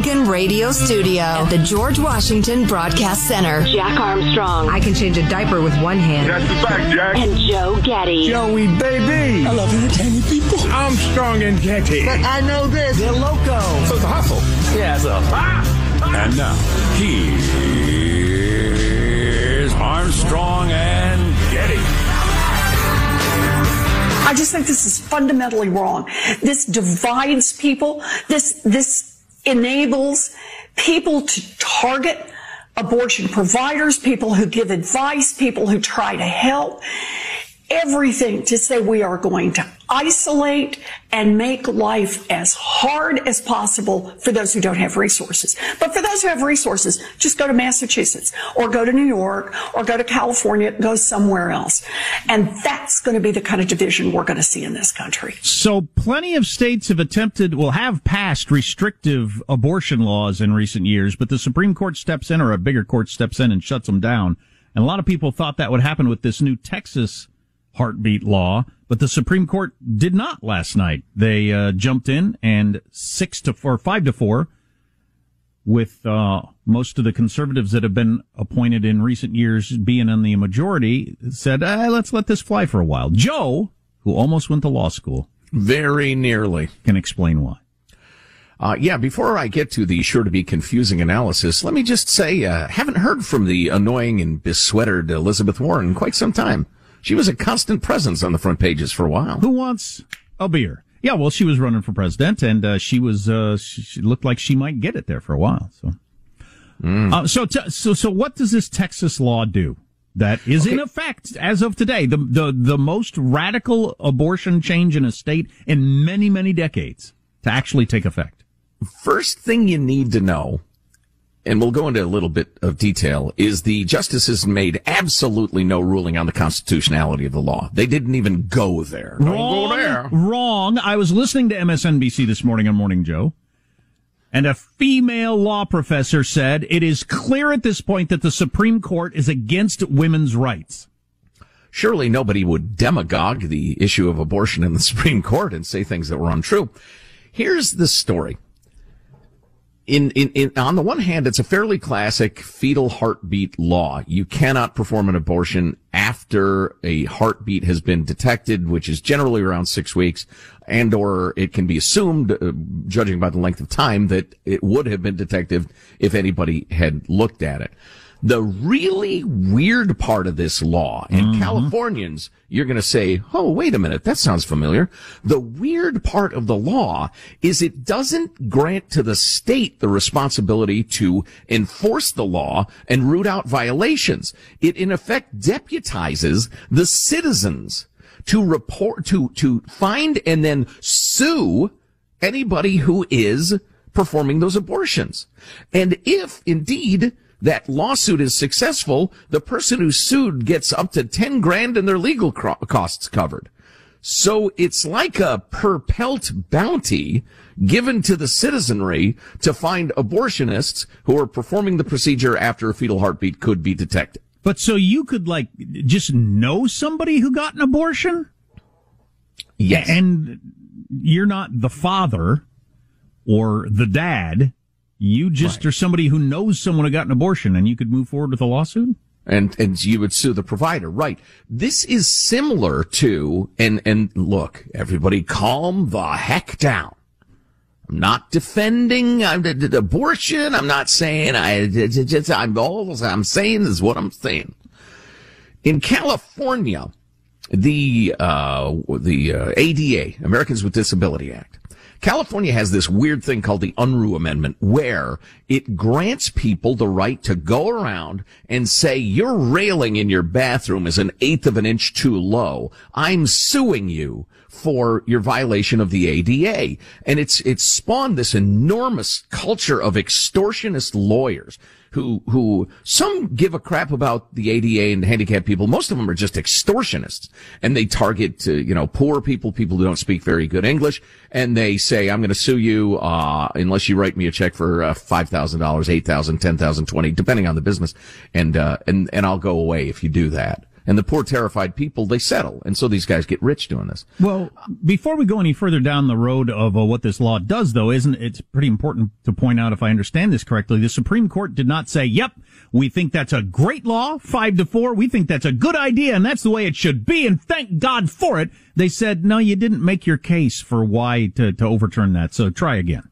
Lincoln Radio Studio at the George Washington Broadcast Center. Jack Armstrong. I can change a diaper with one hand. That's the fact, Jack. And Joe Getty. Joey, baby. I love entertaining people. Armstrong and Getty. But I know this. They're loco. So it's a hustle. Yeah, it's a. Ah! And now, here's Armstrong and Getty. I just think this is fundamentally wrong. This divides people. This, this enables people to target abortion providers, people who give advice, people who try to help. Everything to say we are going to isolate and make life as hard as possible for those who don't have resources. But for those who have resources, just go to Massachusetts or go to New York or go to California, go somewhere else. And that's going to be the kind of division we're going to see in this country. So plenty of states have attempted, will have passed restrictive abortion laws in recent years, but the Supreme Court steps in or a bigger court steps in and shuts them down. And a lot of people thought that would happen with this new Texas heartbeat law, but the Supreme Court did not last night. They uh, jumped in and six to four, five to four, with uh, most of the conservatives that have been appointed in recent years being in the majority, said, eh, "Let's let this fly for a while." Joe, who almost went to law school, very nearly, can explain why. Uh, yeah, before I get to the sure to be confusing analysis, let me just say, uh, haven't heard from the annoying and besweatered Elizabeth Warren in quite some time. She was a constant presence on the front pages for a while. Who wants a beer? Yeah, well, she was running for president, and uh, she was uh, she, she, looked like she might get it there for a while. So, mm. uh, so, t- so, so, what does this Texas law do that is okay. in effect as of today? The the the most radical abortion change in a state in many many decades to actually take effect. First thing you need to know and we'll go into a little bit of detail, is the justices made absolutely no ruling on the constitutionality of the law. They didn't even go there. Wrong, go there. Wrong. I was listening to MSNBC this morning on Morning Joe, and a female law professor said it is clear at this point that the Supreme Court is against women's rights. Surely nobody would demagogue the issue of abortion in the Supreme Court and say things that were untrue. Here's the story in, in, in, on the one hand, it's a fairly classic fetal heartbeat law. You cannot perform an abortion after a heartbeat has been detected, which is generally around six weeks, and or it can be assumed, uh, judging by the length of time, that it would have been detected if anybody had looked at it. The really weird part of this law, and mm-hmm. Californians, you're going to say, oh, wait a minute, that sounds familiar. The weird part of the law is it doesn't grant to the state the responsibility to enforce the law and root out violations. It in effect deputizes the citizens to report, to, to find and then sue anybody who is performing those abortions. And if indeed that lawsuit is successful, the person who sued gets up to 10 grand and their legal costs covered. So it's like a per pelt bounty given to the citizenry to find abortionists who are performing the procedure after a fetal heartbeat could be detected. But so you could like just know somebody who got an abortion? Yes. And you're not the father or the dad. You just right. are somebody who knows someone who got an abortion and you could move forward with a lawsuit? and and you would sue the provider. Right. This is similar to and and look everybody calm the heck down. I'm not defending I'm, abortion. I'm not saying i just i'm all i'm saying is what i'm saying. In california the uh the uh, ada americans with disability act California has this weird thing called the Unruh Amendment where it grants people the right to go around and say your railing in your bathroom is an eighth of an inch too low. I'm suing you for your violation of the ADA. And it's, it's spawned this enormous culture of extortionist lawyers who, who some give a crap about the ADA and handicapped people. Most of them are just extortionists and they target, uh, you know, poor people, people who don't speak very good English. And they say, I'm going to sue you, uh, unless you write me a check for uh, $5,000, $8,000, $10,000, 20, depending on the business. And, uh, and, and I'll go away if you do that. And the poor terrified people, they settle. And so these guys get rich doing this. Well, before we go any further down the road of uh, what this law does, though, isn't it's pretty important to point out, if I understand this correctly, the Supreme Court did not say, yep, we think that's a great law, five to four. We think that's a good idea and that's the way it should be. And thank God for it. They said, no, you didn't make your case for why to, to overturn that. So try again.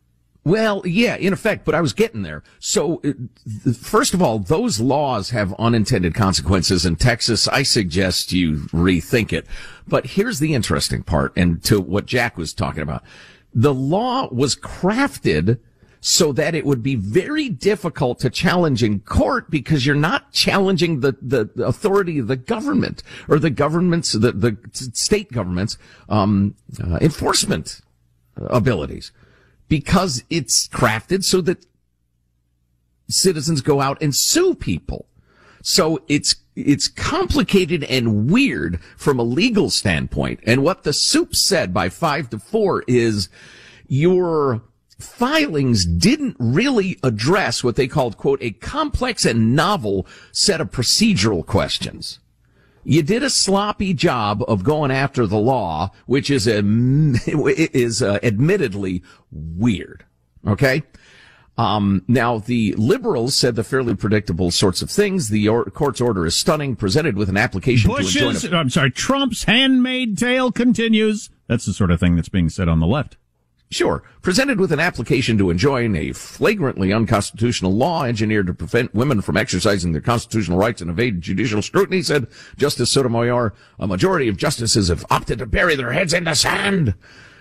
Well, yeah, in effect, but I was getting there. So, uh, first of all, those laws have unintended consequences in Texas. I suggest you rethink it. But here's the interesting part, and to what Jack was talking about. The law was crafted so that it would be very difficult to challenge in court because you're not challenging the, the authority of the government or the government's, the, the state government's, um, uh, enforcement abilities because it's crafted so that citizens go out and sue people. So it's, it's complicated and weird from a legal standpoint. And what the soup said by five to four is your filings didn't really address what they called, quote, a complex and novel set of procedural questions. You did a sloppy job of going after the law, which is a, is uh, admittedly weird. Okay. Um, now, the liberals said the fairly predictable sorts of things. The or- court's order is stunning, presented with an application Bush's, to i I'm sorry, Trump's handmaid tale continues. That's the sort of thing that's being said on the left. Sure. Presented with an application to enjoin a flagrantly unconstitutional law engineered to prevent women from exercising their constitutional rights and evade judicial scrutiny, said Justice Sotomayor, a majority of justices have opted to bury their heads in the sand.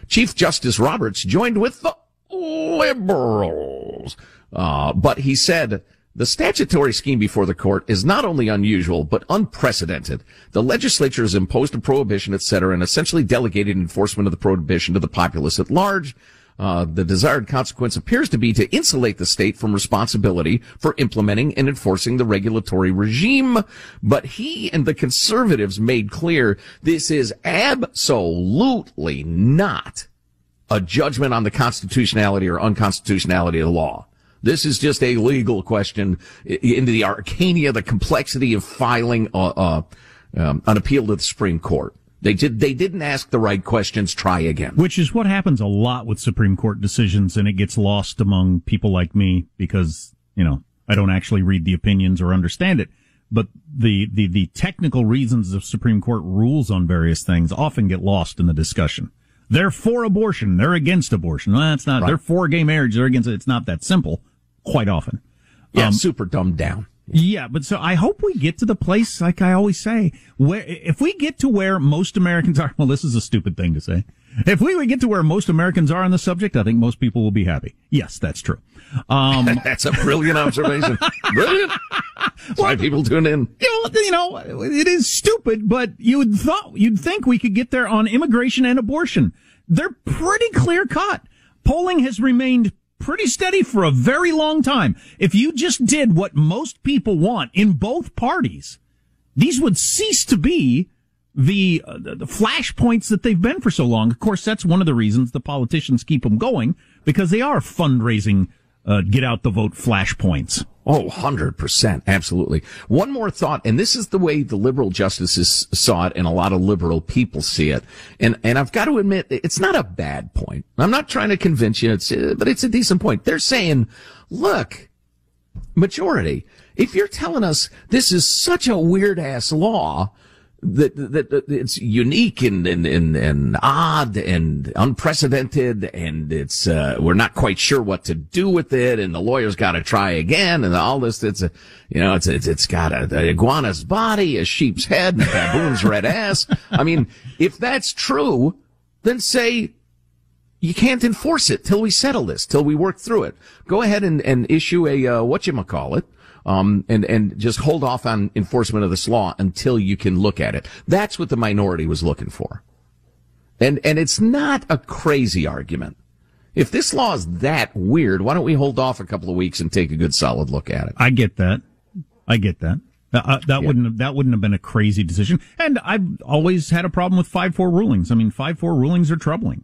Chief Justice Roberts joined with the liberals. Uh, but he said the statutory scheme before the court is not only unusual, but unprecedented. The legislature has imposed a prohibition, etc., and essentially delegated enforcement of the prohibition to the populace at large. Uh, the desired consequence appears to be to insulate the state from responsibility for implementing and enforcing the regulatory regime. But he and the conservatives made clear this is absolutely not a judgment on the constitutionality or unconstitutionality of the law. This is just a legal question into the arcania, the complexity of filing uh, uh, um, an appeal to the Supreme Court. They did. They didn't ask the right questions. Try again. Which is what happens a lot with Supreme Court decisions, and it gets lost among people like me because you know I don't actually read the opinions or understand it. But the the the technical reasons of Supreme Court rules on various things often get lost in the discussion. They're for abortion. They're against abortion. Well, that's not. Right. They're for gay marriage. They're against it. It's not that simple quite often. Yeah, um, super dumbed down. Yeah, but so I hope we get to the place, like I always say, where if we get to where most Americans are, well, this is a stupid thing to say. If we would get to where most Americans are on the subject, I think most people will be happy. Yes, that's true. Um, that's a brilliant observation. brilliant. That's well, why people tune in. You know, you know, it is stupid, but you'd thought you'd think we could get there on immigration and abortion. They're pretty clear cut. Polling has remained pretty steady for a very long time. If you just did what most people want in both parties, these would cease to be the, uh, the flashpoints that they've been for so long. Of course, that's one of the reasons the politicians keep them going because they are fundraising, uh, get out the vote flashpoints. Oh, 100%. Absolutely. One more thought, and this is the way the liberal justices saw it and a lot of liberal people see it. And, and I've got to admit, it's not a bad point. I'm not trying to convince you, it's, uh, but it's a decent point. They're saying, look, majority, if you're telling us this is such a weird ass law, that, that, that it's unique and, and, and, and odd and unprecedented and it's, uh, we're not quite sure what to do with it and the lawyer's got to try again and all this, it's a, you know, it's, it's, it's got a, a iguana's body, a sheep's head, and a baboon's red ass. I mean, if that's true, then say, you can't enforce it till we settle this, till we work through it. Go ahead and, and issue a, uh, whatchamacallit, um, and, and just hold off on enforcement of this law until you can look at it. That's what the minority was looking for. And, and it's not a crazy argument. If this law is that weird, why don't we hold off a couple of weeks and take a good solid look at it? I get that. I get that. Uh, that yeah. wouldn't have, that wouldn't have been a crazy decision. And I've always had a problem with five four rulings. I mean, five four rulings are troubling.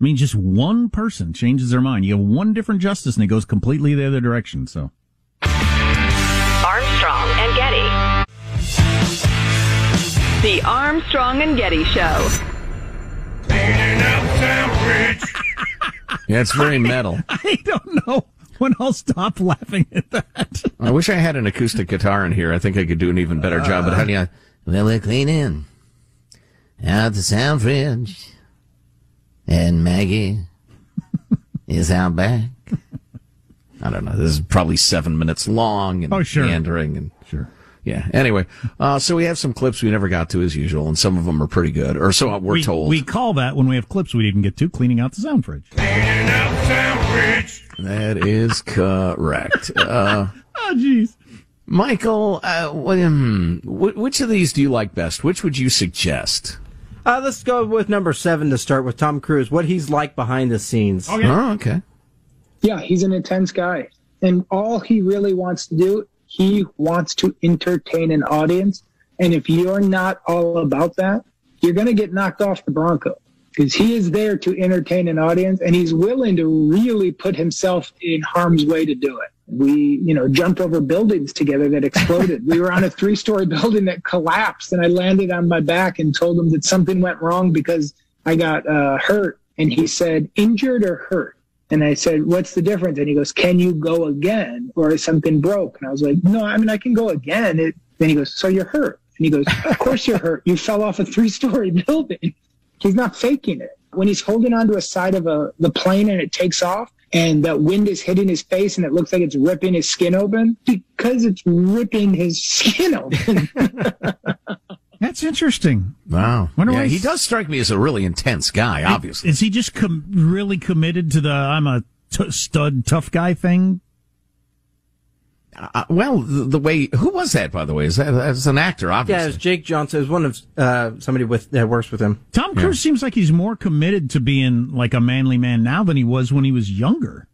I mean, just one person changes their mind. You have one different justice, and it goes completely the other direction. So. Armstrong and Getty. The Armstrong and Getty Show. yeah, it's very metal. I don't know when I'll stop laughing at that. I wish I had an acoustic guitar in here. I think I could do an even better job. But honey, I, well, we're cleaning out the sound fridge, and Maggie is out back. I don't know. This is probably seven minutes long and oh, sure. meandering and sure. Yeah. Anyway, uh, so we have some clips we never got to as usual, and some of them are pretty good, or so we're we, told. We call that when we have clips we didn't get to, cleaning out the sound fridge. Cleaning out the sound fridge. That is correct. Uh, oh, jeez. Michael, uh, which of these do you like best? Which would you suggest? Uh, let's go with number seven to start with Tom Cruise. What he's like behind the scenes. Okay. Oh, okay. Yeah, he's an intense guy. And all he really wants to do, he wants to entertain an audience. And if you're not all about that, you're going to get knocked off the Bronco because he is there to entertain an audience and he's willing to really put himself in harm's way to do it. We, you know, jumped over buildings together that exploded. we were on a three story building that collapsed and I landed on my back and told him that something went wrong because I got uh, hurt. And he said, injured or hurt? And I said, what's the difference? And he goes, can you go again? Or is something broke? And I was like, no, I mean, I can go again. It, then he goes, so you're hurt. And he goes, of course you're hurt. You fell off a three story building. He's not faking it. When he's holding onto a side of a, the plane and it takes off and that wind is hitting his face and it looks like it's ripping his skin open because it's ripping his skin open. That's interesting. Wow. Wonder yeah, he does strike me as a really intense guy, obviously. Is he just com- really committed to the I'm a t- stud tough guy thing? Uh, well, the, the, way who was that, by the way? Is that as an actor? Obviously, yeah, it was Jake Johnson. It was one of uh, somebody with that works with him. Tom Cruise yeah. seems like he's more committed to being like a manly man now than he was when he was younger.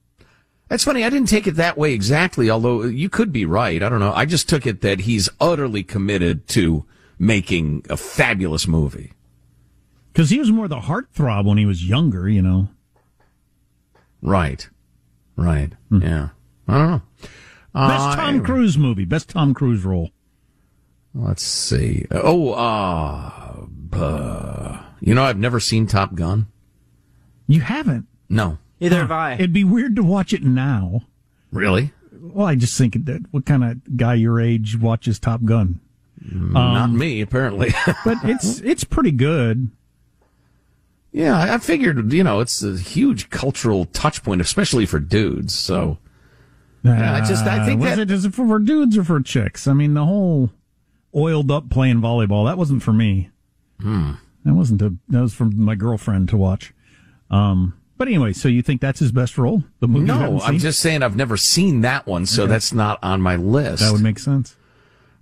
That's funny. I didn't take it that way exactly, although you could be right. I don't know. I just took it that he's utterly committed to making a fabulous movie. Because he was more the heartthrob when he was younger, you know. Right. Right. Mm. Yeah. I don't know. Best uh, Tom anyway. Cruise movie. Best Tom Cruise role. Let's see. Oh, uh, uh, you know, I've never seen Top Gun. You haven't? No. Neither huh. have I. It'd be weird to watch it now. Really? Well, I just think that what kind of guy your age watches Top Gun? Um, Not me, apparently. but it's it's pretty good. Yeah, I figured you know it's a huge cultural touch point, especially for dudes. So uh, I just I think was that it, is it for dudes or for chicks? I mean, the whole oiled up playing volleyball that wasn't for me. Hmm. That wasn't a, that was for my girlfriend to watch. Um, but anyway, so you think that's his best role? The movie? No, I'm just saying I've never seen that one, so okay. that's not on my list. That would make sense.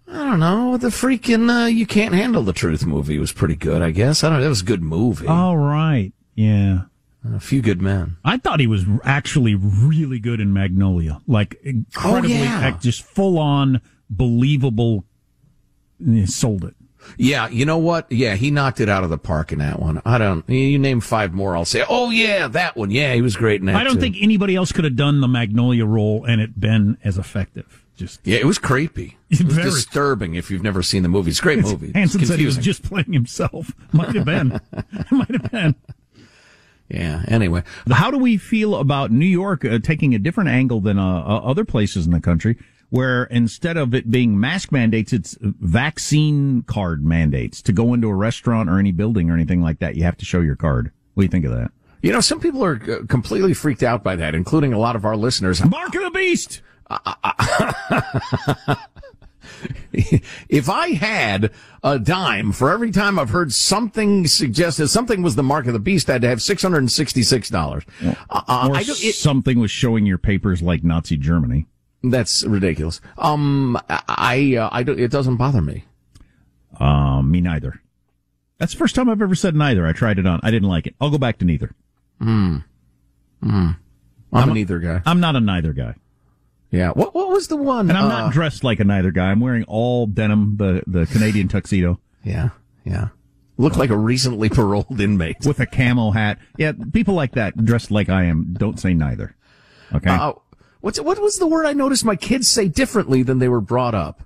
I don't know. The freaking uh, "You Can't Handle the Truth" movie was pretty good. I guess I don't. know. That was a good movie. All right. Yeah. A few good men. I thought he was actually really good in Magnolia. Like incredibly, Oh, yeah. just full on believable. He sold it. Yeah, you know what? Yeah, he knocked it out of the park in that one. I don't. You name five more, I'll say, oh yeah, that one. Yeah, he was great in that. I don't too. think anybody else could have done the Magnolia role and it been as effective. Just Yeah, it was creepy. It was disturbing if you've never seen the movie. It's a great movie. It's Hanson said he was just playing himself. Might have been. Might have been. Yeah. Anyway, How do we feel about New York uh, taking a different angle than uh, uh, other places in the country, where instead of it being mask mandates, it's vaccine card mandates to go into a restaurant or any building or anything like that? You have to show your card. What do you think of that? you know, some people are uh, completely freaked out by that, including a lot of our listeners. Mark of the beast. if I had a dime for every time I've heard something suggested, something was the mark of the beast, I'd have six hundred and sixty-six dollars. Uh, or I it, something was showing your papers like Nazi Germany. that's ridiculous. Um, I, uh, I don't, it doesn't bother me. Um, me neither. That's the first time I've ever said neither. I tried it on. I didn't like it. I'll go back to neither. Hmm. Hmm. I'm, an either guy. I'm not a neither guy. Yeah. What What was the one? And I'm uh, not dressed like a neither guy. I'm wearing all denim, the, the Canadian tuxedo. Yeah. Yeah. Look like a recently paroled inmate. With a camo hat. Yeah, people like that, dressed like I am, don't say neither. Okay? Uh, what's what was the word I noticed my kids say differently than they were brought up?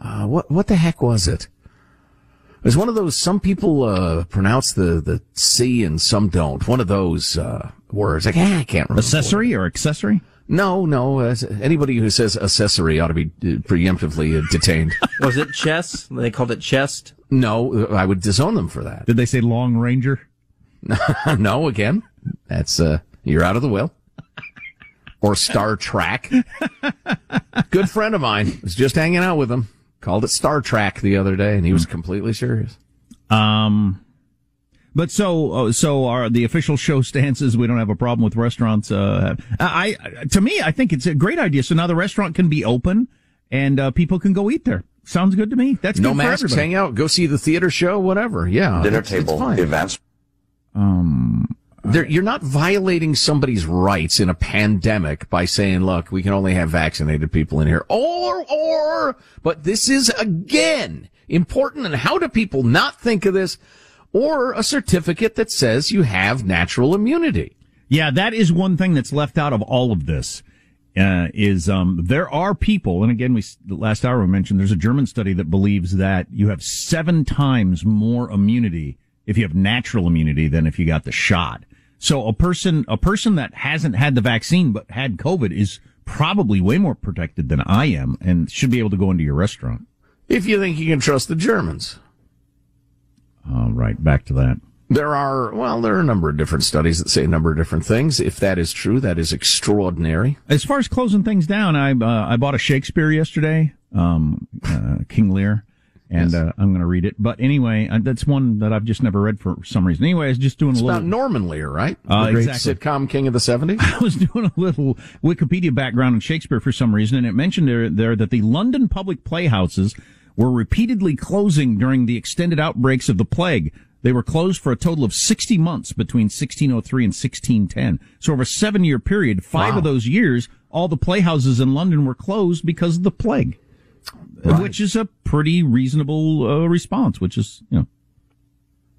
Uh, what what the heck was it? It was one of those. Some people uh, pronounce the the c and some don't. One of those uh, words. Like ah, I can't remember. Accessory or accessory? No, no. Uh, anybody who says accessory ought to be uh, preemptively uh, detained. Was it chess? They called it chest. no, I would disown them for that. Did they say Long Ranger? no, again, that's uh, you're out of the will. Or Star Trek. Good friend of mine was just hanging out with him. Called it Star Trek the other day, and he was completely serious. Um, but so, uh, so are the official show stances. We don't have a problem with restaurants. Uh, I, I- to me, I think it's a great idea. So now the restaurant can be open and, uh, people can go eat there. Sounds good to me. That's no good masks, everybody. hang out, go see the theater show, whatever. Yeah, dinner it's- it's table fine. events. Um, There- you're not violating somebody's rights in a pandemic by saying, look, we can only have vaccinated people in here. Or, or, but this is again important. And how do people not think of this? Or a certificate that says you have natural immunity. Yeah, that is one thing that's left out of all of this. Uh, is um, there are people, and again, we last hour we mentioned there's a German study that believes that you have seven times more immunity if you have natural immunity than if you got the shot. So a person, a person that hasn't had the vaccine but had COVID is probably way more protected than I am, and should be able to go into your restaurant. If you think you can trust the Germans. All right, back to that. There are, well, there are a number of different studies that say a number of different things. If that is true, that is extraordinary. As far as closing things down, I uh, I bought a Shakespeare yesterday, um, uh, King Lear, and uh, I'm going to read it. But anyway, uh, that's one that I've just never read for some reason. Anyway, I was just doing It's a little. about Norman Lear, right? Uh, the great exactly. sitcom king of the 70s. I was doing a little Wikipedia background on Shakespeare for some reason, and it mentioned there, there that the London public playhouses were repeatedly closing during the extended outbreaks of the plague. They were closed for a total of 60 months between 1603 and 1610. So over a seven year period, five Wow. of those years, all the playhouses in London were closed because of the plague. Which is a pretty reasonable uh, response, which is, you know.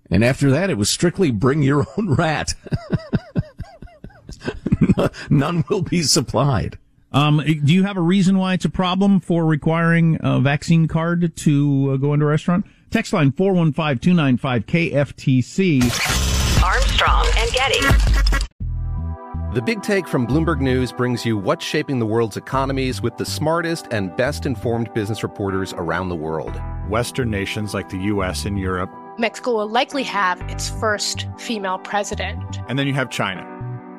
And after that, it was strictly bring your own rat. None will be supplied. Um, do you have a reason why it's a problem for requiring a vaccine card to uh, go into a restaurant? Text line 415-295-KFTC. Armstrong and Getty. The Big Take from Bloomberg News brings you what's shaping the world's economies with the smartest and best informed business reporters around the world. Western nations like the US and Europe. Mexico will likely have its first female president. And then you have China.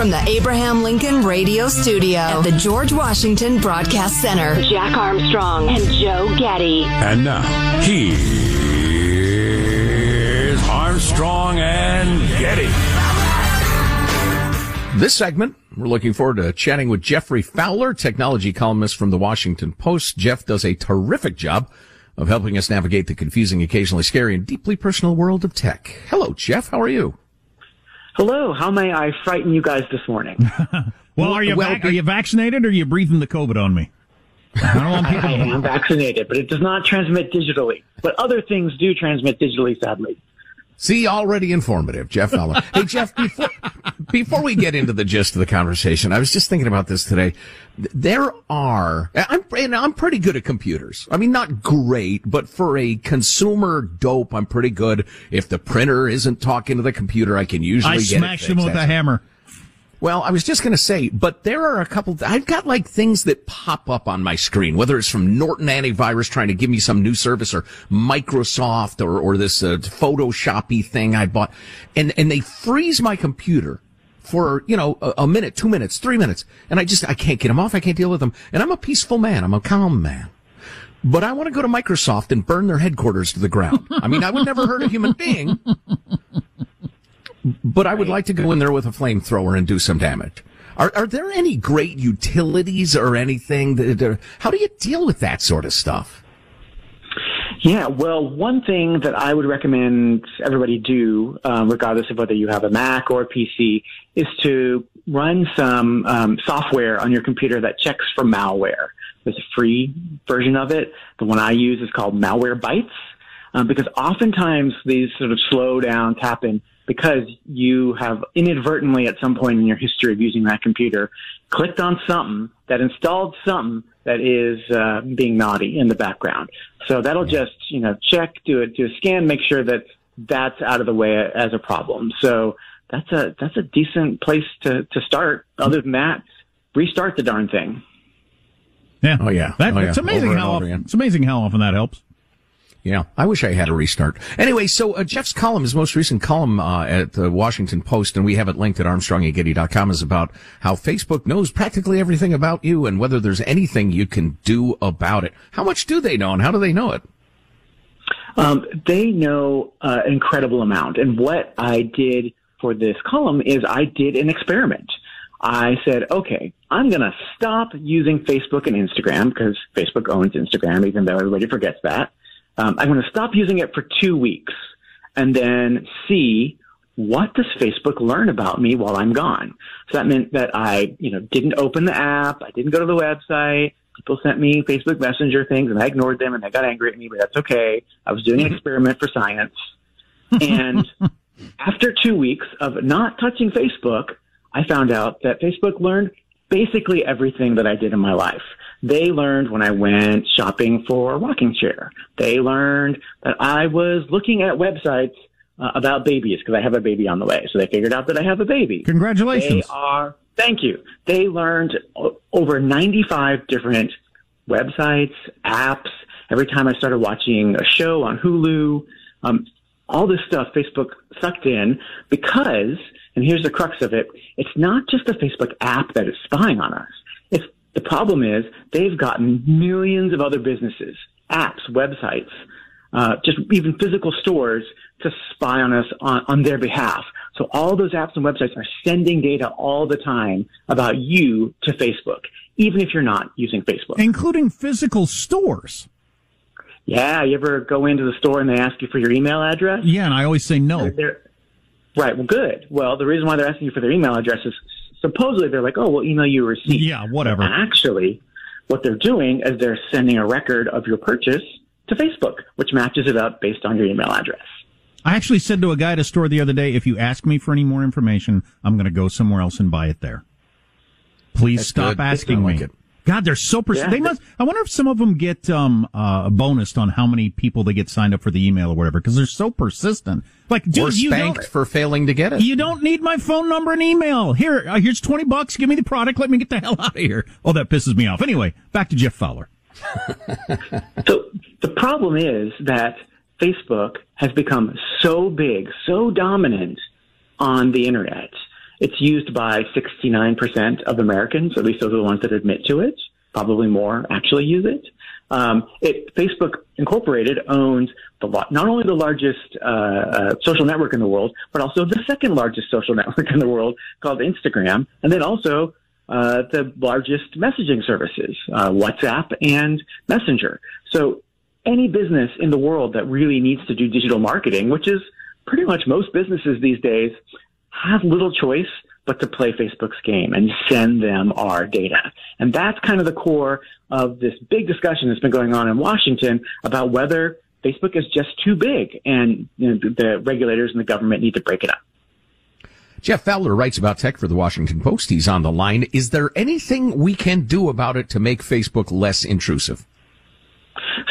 From the Abraham Lincoln Radio Studio at the George Washington Broadcast Center, Jack Armstrong and Joe Getty. And now, here's Armstrong and Getty. This segment, we're looking forward to chatting with Jeffrey Fowler, technology columnist from the Washington Post. Jeff does a terrific job of helping us navigate the confusing, occasionally scary, and deeply personal world of tech. Hello, Jeff. How are you? Hello, how may I frighten you guys this morning? well, are you well, are you vaccinated or are you breathing the COVID on me? I, don't want people I am vaccinated, but it does not transmit digitally. But other things do transmit digitally, sadly. See, already informative, Jeff Fowler. hey, Jeff, before, before we get into the gist of the conversation, I was just thinking about this today. There are, I'm, I'm pretty good at computers. I mean, not great, but for a consumer dope, I'm pretty good. If the printer isn't talking to the computer, I can usually I get smash him with a hammer. Well, I was just going to say, but there are a couple, I've got like things that pop up on my screen, whether it's from Norton Antivirus trying to give me some new service or Microsoft or, or this uh, Photoshoppy thing I bought. And, and they freeze my computer for, you know, a, a minute, two minutes, three minutes. And I just, I can't get them off. I can't deal with them. And I'm a peaceful man. I'm a calm man. But I want to go to Microsoft and burn their headquarters to the ground. I mean, I would never hurt a human being but I would like to go in there with a flamethrower and do some damage. Are, are there any great utilities or anything that, how do you deal with that sort of stuff? Yeah, well, one thing that I would recommend everybody do, um, regardless of whether you have a Mac or a PC, is to run some um, software on your computer that checks for malware. There's a free version of it. The one I use is called Malwarebytes, um, because oftentimes these sort of slowdowns happen because you have inadvertently at some point in your history of using that computer clicked on something that installed something that is uh, being naughty in the background. So that'll just you know check, do a do a scan, make sure that that's out of the way as a problem. So that's a that's a decent place to to start. Other than that, restart the darn thing. Yeah. Oh yeah. That, oh, yeah. It's amazing Over how often, it's amazing how often that helps. Yeah, I wish I had a restart. Anyway, so uh, Jeff's column, his most recent column uh, at the Washington Post, and we have it linked at armstrongandgetty.com, is about how Facebook knows practically everything about you and whether there's anything you can do about it. How much do they know, and how do they know it? Um, they know uh, an incredible amount. And what I did for this column is I did an experiment. I said, okay, I'm going to stop using Facebook and Instagram because Facebook owns Instagram, even though everybody forgets that. Um, I'm going to stop using it for two weeks and then see what does Facebook learn about me while I'm gone. So that meant that I, you know, didn't open the app. I didn't go to the website. People sent me Facebook Messenger things and I ignored them and they got angry at me, but that's okay. I was doing an experiment for science. And after two weeks of not touching Facebook, I found out that Facebook learned basically everything that I did in my life. They learned when I went shopping for a rocking chair. They learned that I was looking at websites uh, about babies because I have a baby on the way. So they figured out that I have a baby. Congratulations. They are, thank you. They learned over 95 different websites, apps. Every time I started watching a show on Hulu, um, all this stuff Facebook sucked in because, and here's the crux of it, it's not just the Facebook app that is spying on us. The problem is they've gotten millions of other businesses, apps, websites, uh, just even physical stores to spy on us on, on their behalf. So all those apps and websites are sending data all the time about you to Facebook, even if you're not using Facebook. Including physical stores. Yeah, you ever go into the store and they ask you for your email address? Yeah, and I always say no. They're- right. Well, good. Well, the reason why they're asking you for their email address is supposedly they're like, oh, we'll email you a receipt. Yeah, whatever. Actually, what they're doing is they're sending a record of your purchase to Facebook, which matches it up based on your email address. I actually said to a guy at a store the other day, if you ask me for any more information, I'm going to go somewhere else and buy it there. Please That's stop good. asking I me. it. God, they're so pers- Yeah. They must. I wonder if some of them get um uh bonused on how many people they get signed up for the email or whatever because they're so persistent. Like, dude, or you spanked don't, for failing to get it. you don't need my phone number and email. Here, uh, here's twenty bucks. Give me the product. Let me get the hell out of here. Oh, that pisses me off. Anyway, back to Jeff Fowler. So the problem is that Facebook has become so big, so dominant on the internet. It's used by 69% of Americans, at least those are the ones that admit to it. Probably more actually use it. Um, it Facebook Incorporated owns the not only the largest uh, uh, social network in the world, but also the second largest social network in the world called Instagram, and then also uh, the largest messaging services, uh, WhatsApp and Messenger. So any business in the world that really needs to do digital marketing, which is pretty much most businesses these days, have little choice but to play Facebook's game and send them our data. And that's kind of the core of this big discussion that's been going on in Washington about whether Facebook is just too big and you know, the regulators and the government need to break it up. Jeff Fowler writes about tech for the Washington Post. He's on the line. Is there anything we can do about it to make Facebook less intrusive?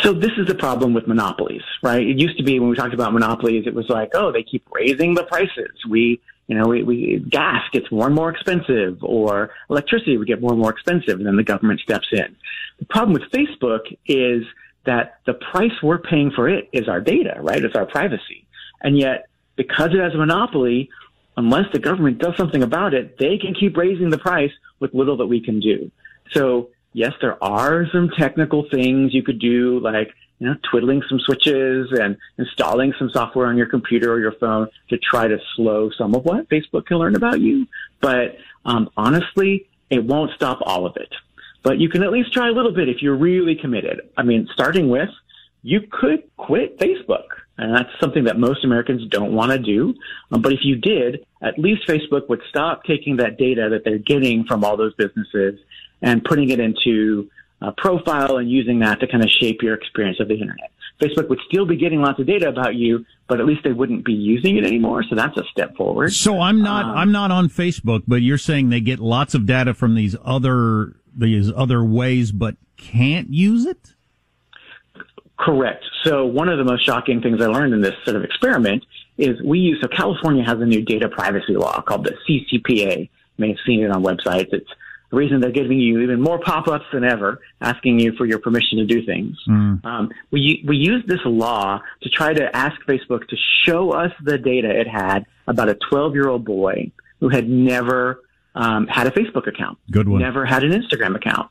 So this is the problem with monopolies, right? It used to be when we talked about monopolies, it was like, oh, they keep raising the prices. We, you know, we, we gas gets more and more expensive, or electricity would get more and more expensive, and then the government steps in. The problem with Facebook is that the price we're paying for it is our data, right? It's our privacy, and yet because it has a monopoly, unless the government does something about it, they can keep raising the price with little that we can do. So yes, there are some technical things you could do, like you know, twiddling some switches and installing some software on your computer or your phone to try to slow some of what Facebook can learn about you. But um, honestly, it won't stop all of it. But you can at least try a little bit if you're really committed. I mean, starting with, you could quit Facebook. And that's something that most Americans don't want to do. Um, but if you did, at least Facebook would stop taking that data that they're getting from all those businesses and putting it into a profile and using that to kind of shape your experience of the internet. Facebook would still be getting lots of data about you, but at least they wouldn't be using it anymore. So that's a step forward. So I'm not Um, I'm not on Facebook, but you're saying they get lots of data from these other these other ways, but can't use it. Correct. So one of the most shocking things I learned in this sort of experiment is we use, so California has a new data privacy law called the CCPA. You may have seen it on websites. It's The reason they're giving you even more pop-ups than ever, asking you for your permission to do things. Mm. Um, we we use this law to try to ask Facebook to show us the data it had about a 12 year old boy who had never um, had a Facebook account, Good one. never had an Instagram account,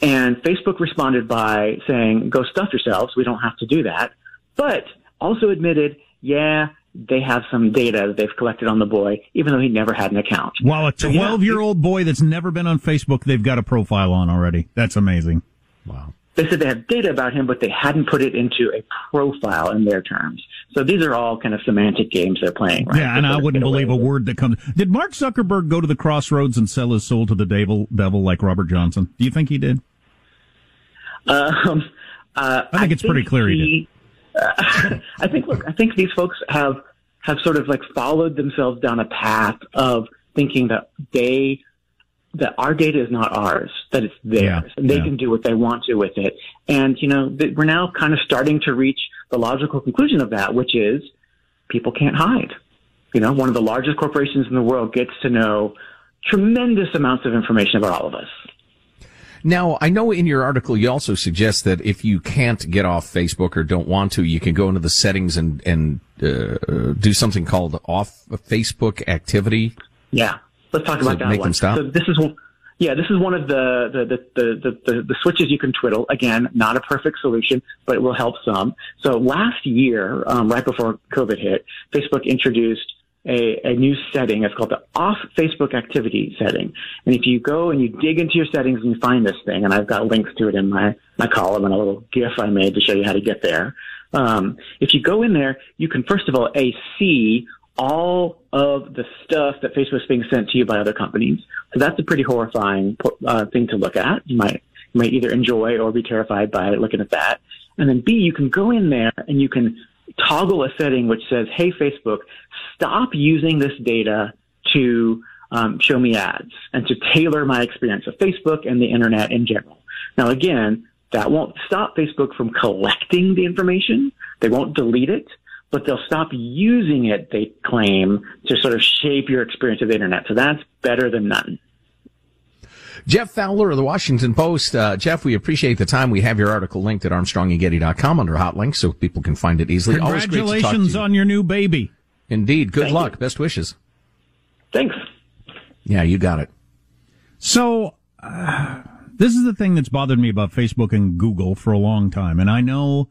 and Facebook responded by saying, "Go stuff yourselves. We don't have to do that," but also admitted, "Yeah." They have some data that they've collected on the boy, even though he never had an account. Wow, a 12 year old boy that's never been on Facebook, they've got a profile on already. That's amazing. Wow. They said they have data about him, but they hadn't put it into a profile in their terms. So these are all kind of semantic games they're playing, right? Yeah, and I wouldn't believe a word that comes. Did Mark Zuckerberg go to the crossroads and sell his soul to the devil, devil like Robert Johnson? Do you think he did? Um, uh, I think it's pretty clear he did. Uh, I think. Look, I think these folks have have sort of like followed themselves down a path of thinking that they that our data is not ours, that it's theirs, Yeah, and they yeah. can do what they want to with it. And you know, we're now kind of starting to reach the logical conclusion of that, which is people can't hide. You know, one of the largest corporations in the world gets to know tremendous amounts of information about all of us. Now, I know in your article you also suggest that if you can't get off Facebook or don't want to, you can go into the settings and and uh, do something called off Facebook activity. Yeah, let's talk So about that make one. them stop? So this is one. Yeah, this is one of the the, the, the, the, the switches you can twiddle. Again, not a perfect solution, but it will help some. So last year, um, right before COVID hit, Facebook introduced a, a new setting. It's called the off Facebook activity setting. And if you go and you dig into your settings and you find this thing, and I've got links to it in my, my column and a little GIF I made to show you how to get there. Um, if you go in there, you can first of all, A, see all of the stuff that Facebook's being sent to you by other companies. So that's a pretty horrifying uh, thing to look at. You might, you might either enjoy or be terrified by looking at that. And then B, you can go in there and you can toggle a setting which says, Hey, Facebook, stop using this data to um, show me ads and to tailor my experience of Facebook and the internet in general. Now, again, that won't stop Facebook from collecting the information. They won't delete it, but they'll stop using it, they claim, to sort of shape your experience of the internet. So that's better than none. Jeff Fowler of the Washington Post. Uh, Jeff, we appreciate the time. We have your article linked at armstrongandgetty.com under hot links so people can find it easily. Always great to talk to Congratulations you. on your new baby. Indeed. Good Thank luck. Best wishes. Thanks. Yeah, you got it. So, uh, this is the thing that's bothered me about Facebook and Google for a long time. And I know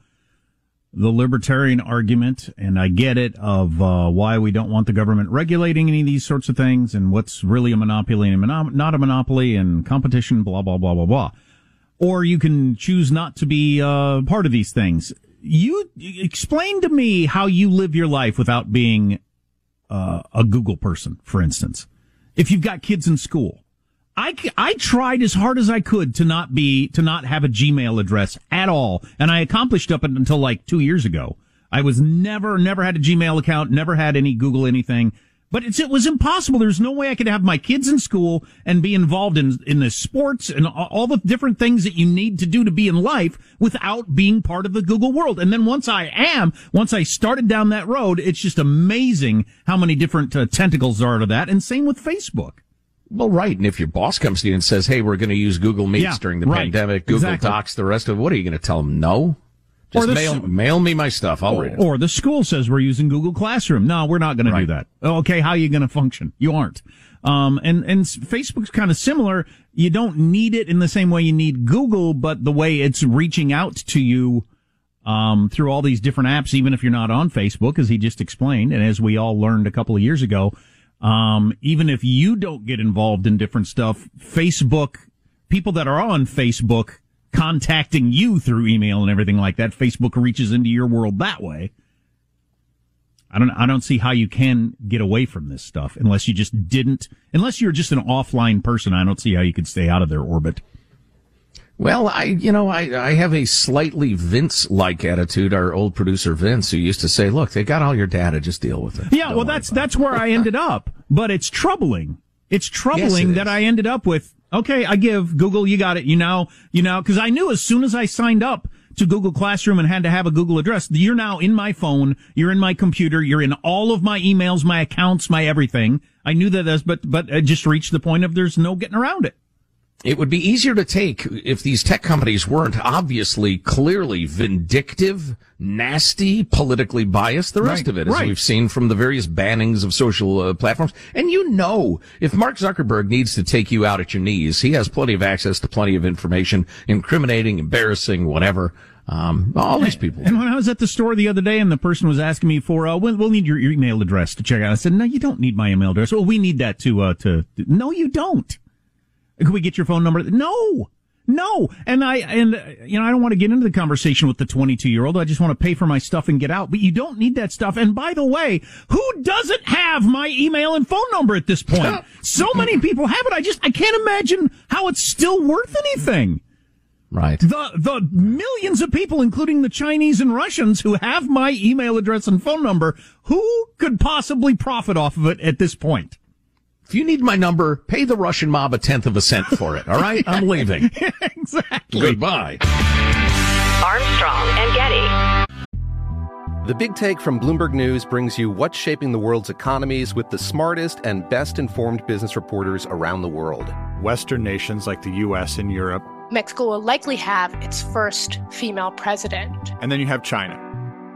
the libertarian argument, and I get it, of uh, why we don't want the government regulating any of these sorts of things and what's really a monopoly and mono- not a monopoly and competition, blah, blah, blah, blah, blah. Or you can choose not to be uh, part of these things. You explain to me how you live your life without being uh, a Google person, for instance. If you've got kids in school, I, I tried as hard as I could to not be, to not have a Gmail address at all. And I accomplished up until like two years ago. I was never, never had a Gmail account, never had any Google anything. But it's, it was impossible. There's no way I could have my kids in school and be involved in, in the sports and all all the different things that you need to do to be in life without being part of the Google world. And then once I am, once I started down that road, it's just amazing how many different uh, tentacles there are to that. And same with Facebook. Well, right. And if your boss comes to you and says, "Hey, we're going to use Google Meets Yeah, during the right. pandemic, Google Exactly. Docs, the rest of it," what are you going to tell them? No. Or Just the mail, mail me my stuff. I'll read it. or the school says we're using Google Classroom. No, we're not going to do that. Okay, how are you going to function? You aren't. Um, and and Facebook's kind of similar. You don't need it in the same way you need Google, but the way it's reaching out to you um, through all these different apps, even if you're not on Facebook, as he just explained, and as we all learned a couple of years ago, um, even if you don't get involved in different stuff, Facebook people that are on Facebook contacting you through email and everything like that, Facebook reaches into your world that way. I don't, I don't see how you can get away from this stuff unless you just didn't, unless you're just an offline person. I don't see how you could stay out of their orbit. Well, I, you know, I, I have a slightly Vince-like attitude. Our old producer Vince, who used to say, "Look, they got all your data. Just deal with it." Yeah, well, that's that's where I ended up. But it's troubling. It's troubling Yes, it that I ended up with. Okay, I give Google. You got it. You know. You know. Because I knew as soon as I signed up to Google Classroom and had to have a Google address, you're now in my phone. You're in my computer. You're in all of my emails, my accounts, my everything. I knew that as, but but it just reached the point of there's no getting around it. It would be easier to take if these tech companies weren't obviously clearly vindictive, nasty, politically biased. The rest Right, of it, as right. we've seen from the various bannings of social uh, platforms. And you know, if Mark Zuckerberg needs to take you out at your knees, he has plenty of access to plenty of information, incriminating, embarrassing, whatever. Um, all these people. And when I was at the store the other day and the person was asking me for, uh, we'll, we'll need your, your email address to check out. I said, no, you don't need my email address. Well, we need that to, uh, to, no, you don't. Can we get your phone number? No. No. And I, and, uh, you know, I don't want to get into the conversation with the 22 year old. I just want to pay for my stuff and get out. But you don't need that stuff. And by the way, who doesn't have my email and phone number at this point? so many people have it. I just, I can't imagine how it's still worth anything. Right. The the millions of people, including the Chinese and Russians, who have my email address and phone number, who could possibly profit off of it at this point? If you need my number, pay the Russian mob a tenth of a cent for it. All right, I'm leaving. exactly. Goodbye. Armstrong and Getty. The Big Take from Bloomberg News brings you what's shaping the world's economies with the smartest and best informed business reporters around the world. Western nations like the US and Europe. Mexico will likely have its first female president. And then you have China.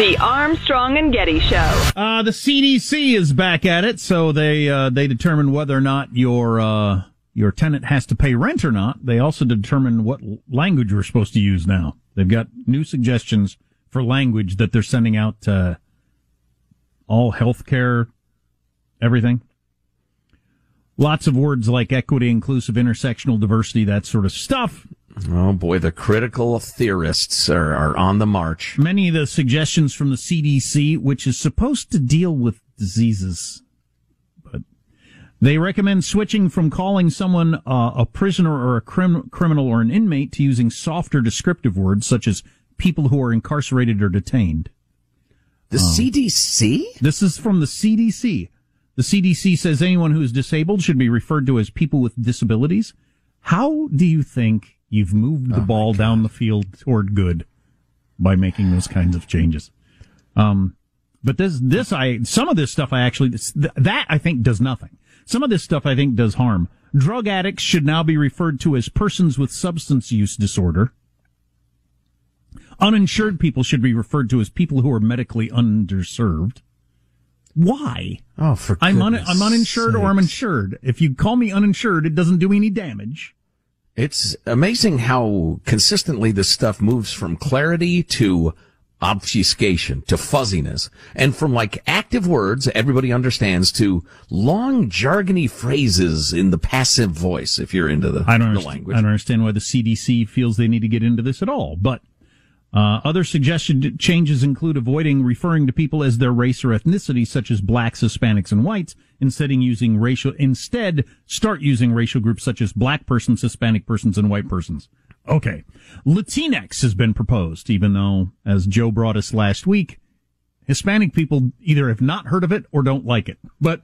The Armstrong and Getty Show. Uh, the CDC is back at it, so they uh, they determine whether or not your uh, your tenant has to pay rent or not. They also determine what language we're supposed to use now. They've got new suggestions for language that they're sending out to all healthcare, everything. Lots of words like equity, inclusive, intersectional diversity, that sort of stuff. Oh boy, the critical theorists are, are on the march. Many of the suggestions from the CDC, which is supposed to deal with diseases, but They recommend switching from calling someone uh, a prisoner or a crim- criminal or an inmate to using softer descriptive words such as people who are incarcerated or detained. The um, CDC? This is from the CDC. The CDC says anyone who is disabled should be referred to as people with disabilities. How do you think you've moved the oh ball down the field toward good by making those kinds of changes? Um, but this, this, I, some of this stuff I actually, that I think does nothing. Some of this stuff I think does harm. Drug addicts should now be referred to as persons with substance use disorder. Uninsured people should be referred to as people who are medically underserved. Why? Oh, for I'm un- I'm uninsured sakes. or I'm insured. If you call me uninsured, it doesn't do me any damage. It's amazing how consistently this stuff moves from clarity to obfuscation to fuzziness and from like active words everybody understands to long jargony phrases in the passive voice if you're into the, I don't the language. I don't understand why the CDC feels they need to get into this at all, but uh, other suggested changes include avoiding referring to people as their race or ethnicity, such as blacks, Hispanics, and whites, instead using racial, instead start using racial groups such as black persons, Hispanic persons, and white persons. Okay. Latinx has been proposed, even though, as Joe brought us last week, Hispanic people either have not heard of it or don't like it. But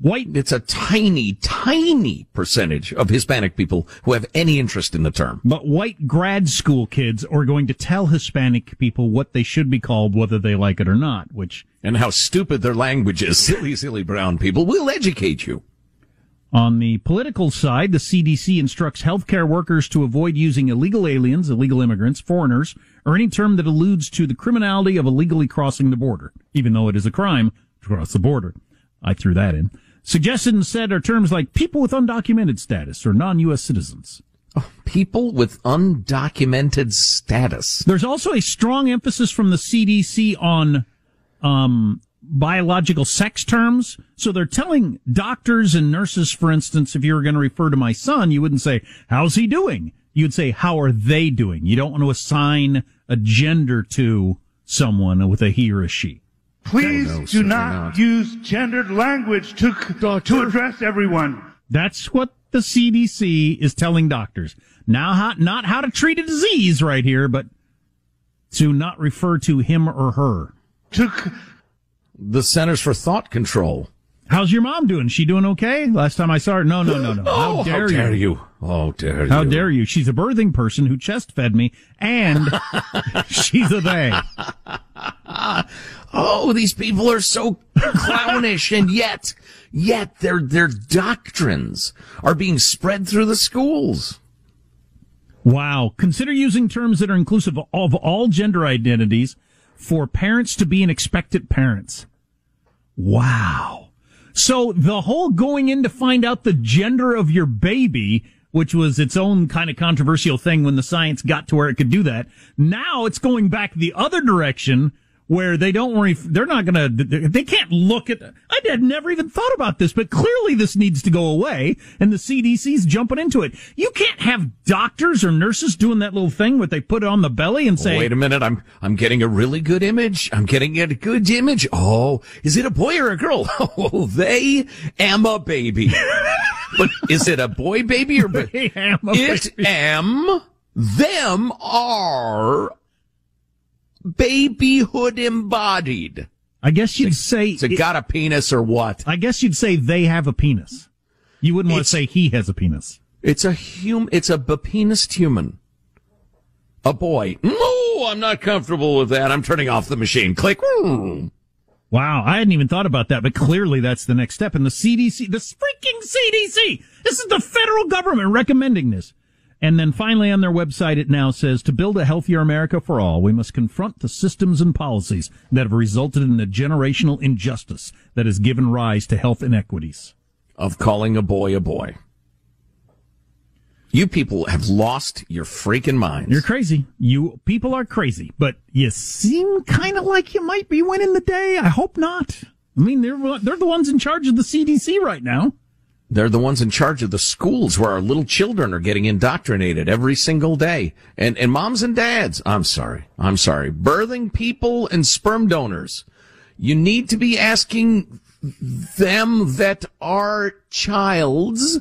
white. It's a tiny, tiny percentage of Hispanic people who have any interest in the term. But white grad school kids are going to tell Hispanic people what they should be called, whether they like it or not, which. And how stupid their language is. Silly, silly brown people. We'll educate you. On the political side, the CDC instructs healthcare workers to avoid using illegal aliens, illegal immigrants, foreigners, or any term that alludes to the criminality of illegally crossing the border, even though it is a crime to cross the border. I threw that in. Suggested instead are terms like people with undocumented status or non-U.S. citizens. Oh, people with undocumented status. There's also a strong emphasis from the CDC on um, biological sex terms. So they're telling doctors and nurses, for instance, if you were going to refer to my son, you wouldn't say, how's he doing? You'd say, how are they doing? You don't want to assign a gender to someone with a he or a she. Please no, do not, not, use gendered language to, to address everyone. That's what the CDC is telling doctors. Now, how, not how to treat a disease right here, but to not refer to him or her. To the Centers for Thought Control. How's your mom doing? She doing okay? Last time I saw her, no, no, no, no. Oh, how oh, dare, how dare you? you? Oh, dare you? How dare you? She's a birthing person who chest fed me, and she's a they. Oh, these people are so clownish, and yet, yet their their doctrines are being spread through the schools. Wow! Consider using terms that are inclusive of all gender identities for parents to be an expectant parents. Wow. So the whole going in to find out the gender of your baby, which was its own kind of controversial thing when the science got to where it could do that. Now it's going back the other direction where they don't worry, they're not gonna, they can't look at, I had never even thought about this, but clearly this needs to go away, and the CDC's jumping into it. You can't have doctors or nurses doing that little thing where they put it on the belly and say, wait a minute, I'm, I'm getting a really good image. I'm getting a good image. Oh, is it a boy or a girl? Oh, they am a baby. but is it a boy baby or they am a it baby. am them are babyhood embodied. I guess you'd say it's it got a penis or what? I guess you'd say they have a penis. You wouldn't want to say he has a penis. It's a hum. It's a penised human. A boy. No, I'm not comfortable with that. I'm turning off the machine. Click. Wow, I hadn't even thought about that, but clearly that's the next step. And the CDC, the freaking CDC, this is the federal government recommending this. And then finally on their website, it now says to build a healthier America for all, we must confront the systems and policies that have resulted in the generational injustice that has given rise to health inequities. Of calling a boy a boy. You people have lost your freaking minds. You're crazy. You people are crazy, but you seem kind of like you might be winning the day. I hope not. I mean, they're they're the ones in charge of the CDC right now. They're the ones in charge of the schools where our little children are getting indoctrinated every single day. And, and moms and dads, I'm sorry, I'm sorry, birthing people and sperm donors. You need to be asking them that are childs,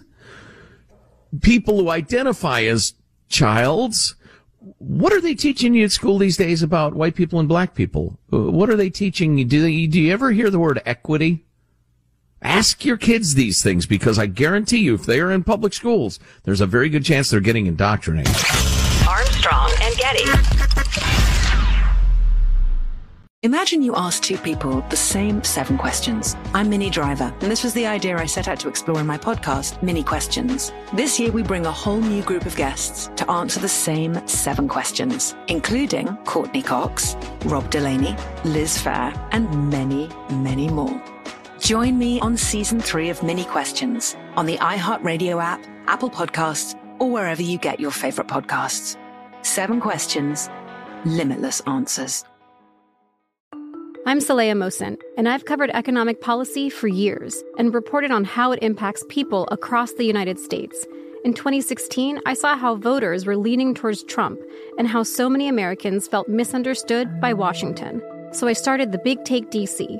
people who identify as childs, what are they teaching you at school these days about white people and black people? Uh, what are they teaching you? Do, they, do you ever hear the word equity? Ask your kids these things because I guarantee you, if they are in public schools, there's a very good chance they're getting indoctrinated. Armstrong and Getty. Imagine you ask two people the same seven questions. I'm Minnie Driver, and this was the idea I set out to explore in my podcast, Minnie Questions. This year, we bring a whole new group of guests to answer the same seven questions, including Courteney Cox, Rob Delaney, Liz Phair, and many, many more. Join me on season three of Minnie Questions on the iHeartRadio app, Apple Podcasts, or wherever you get your favorite podcasts. Seven questions, limitless answers. I'm Saleha Mohsin, and I've covered economic policy for years and reported on how it impacts people across the United States. In 2016, I saw how voters were leaning towards Trump and how so many Americans felt misunderstood by Washington. So I started the Big Take DC.